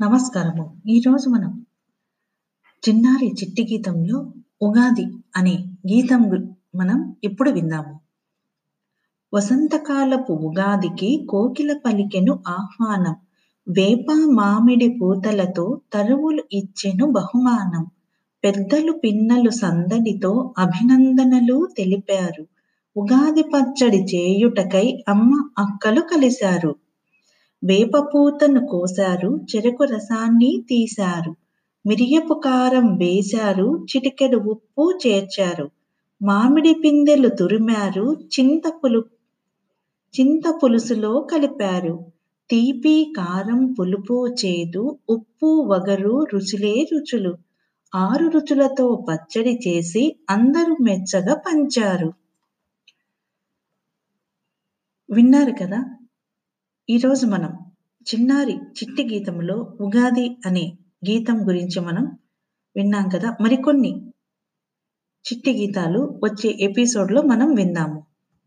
నమస్కారము. ఈరోజు మనం 'చిన్నారి చిట్టి గీతంలో' ఉగాది అనే గీతం మనం ఇప్పుడు విందాము. వసంతకాలపు ఉగాదికి కోకిల పలికెను ఆహ్వానం. వేప మామిడి పూతలతో తరువులు ఇచ్చెను బహుమానం. పెద్దలు పిన్నలు సందడితో అభినందనలు తెలిపారు. ఉగాది పచ్చడి చేయుటకై అమ్మ అక్కలు కలిశారు. వేపపూతను కోశారు. చెరకు రసాన్ని తీశారు. మిరియపు కారం వేశారు. చిటికెడు ఉప్పు చేర్చారు. మామిడి పిందెలు తురిమారు. చింత పులు చింత పులుసులో కలిపారు. తీపి, కారం, పులుపు, చేదు, ఉప్పు, వగరు రుచులే రుచులు. ఆరు రుచులతో పచ్చడి చేసి అందరూ మెచ్చగా పంచారు. విన్నారు కదా! ఈరోజు మనం 'చిన్నారి చిట్టి గీతంలో' ఉగాది అనే గీతం గురించి మనం విన్నాం కదా! మరికొన్ని చిట్టి గీతాలు వచ్చే ఎపిసోడ్‌లో మనం విందాము.